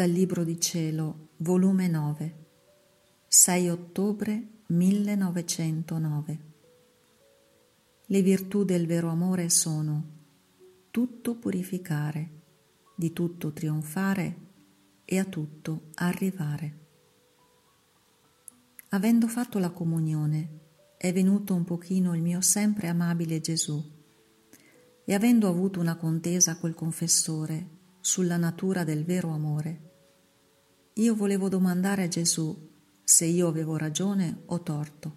Dal Libro di Cielo, volume 9, 6 ottobre 1909. Le virtù del vero amore sono tutto purificare, di tutto trionfare e a tutto arrivare. Avendo fatto la comunione, è venuto un pochino il mio sempre amabile Gesù e avendo avuto una contesa col confessore sulla natura del vero amore, io volevo domandare a Gesù se io avevo ragione o torto.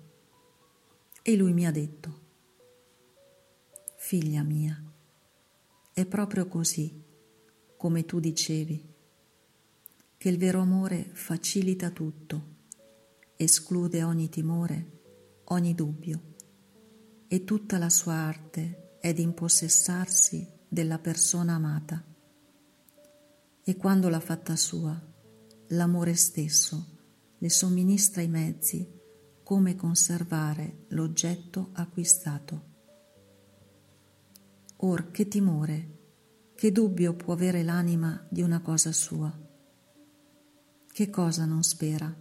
E lui mi ha detto, figlia mia, è proprio così, come tu dicevi, che il vero amore facilita tutto, esclude ogni timore, ogni dubbio, e tutta la sua arte è di impossessarsi della persona amata. E quando l'ha fatta sua, l'amore stesso le somministra i mezzi come conservare l'oggetto acquistato. Or che timore, che dubbio può avere l'anima di una cosa sua? Che cosa non spera?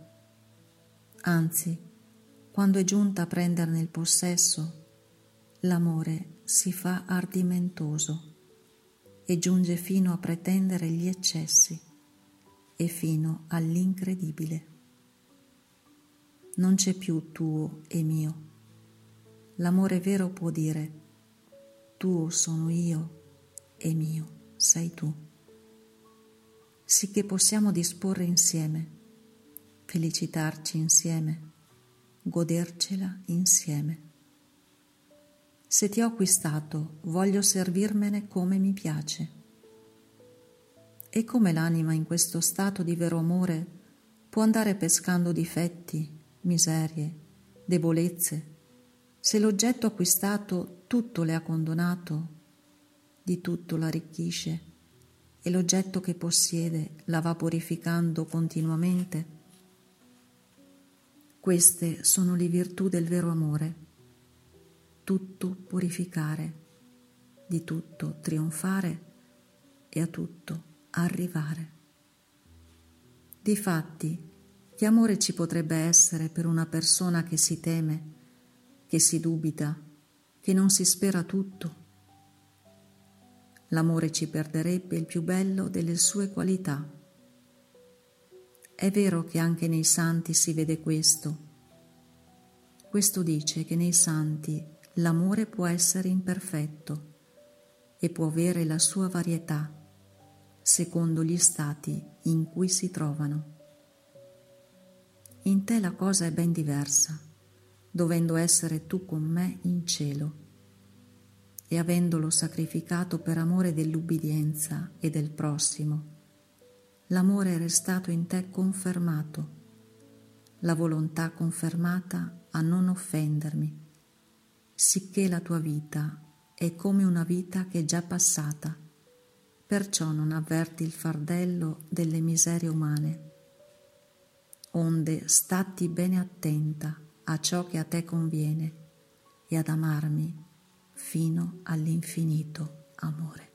Anzi, quando è giunta a prenderne il possesso, l'amore si fa ardimentoso e giunge fino a pretendere gli eccessi e fino all'incredibile. Non c'è più tuo e mio. L'amore vero può dire tuo sono io e mio sei tu. Sicché possiamo disporre insieme, felicitarci insieme, godercela insieme. Se ti ho acquistato, voglio servirmene come mi piace. E come l'anima in questo stato di vero amore può andare pescando difetti, miserie, debolezze, se l'oggetto acquistato tutto le ha condonato, di tutto l'arricchisce e l'oggetto che possiede la va purificando continuamente? Queste sono le virtù del vero amore tutto purificare, di tutto trionfare e a tutto arrivare. Difatti, che amore ci potrebbe essere per una persona che si teme, che si dubita, che non si spera tutto? L'amore ci perderebbe il più bello delle sue qualità. È vero che anche nei santi si vede questo. Questo dice che nei santi l'amore può essere imperfetto e può avere la sua varietà secondo gli stati in cui si trovano. In te la cosa è ben diversa, dovendo essere tu con me in cielo e avendolo sacrificato per amore dell'ubbidienza e del prossimo, l'amore è restato in te confermato, la volontà confermata a non offendermi sicché la tua vita è come una vita che è già passata, perciò non avverti il fardello delle miserie umane. Onde statti bene attenta a ciò che a te conviene e ad amarmi fino all'infinito amore.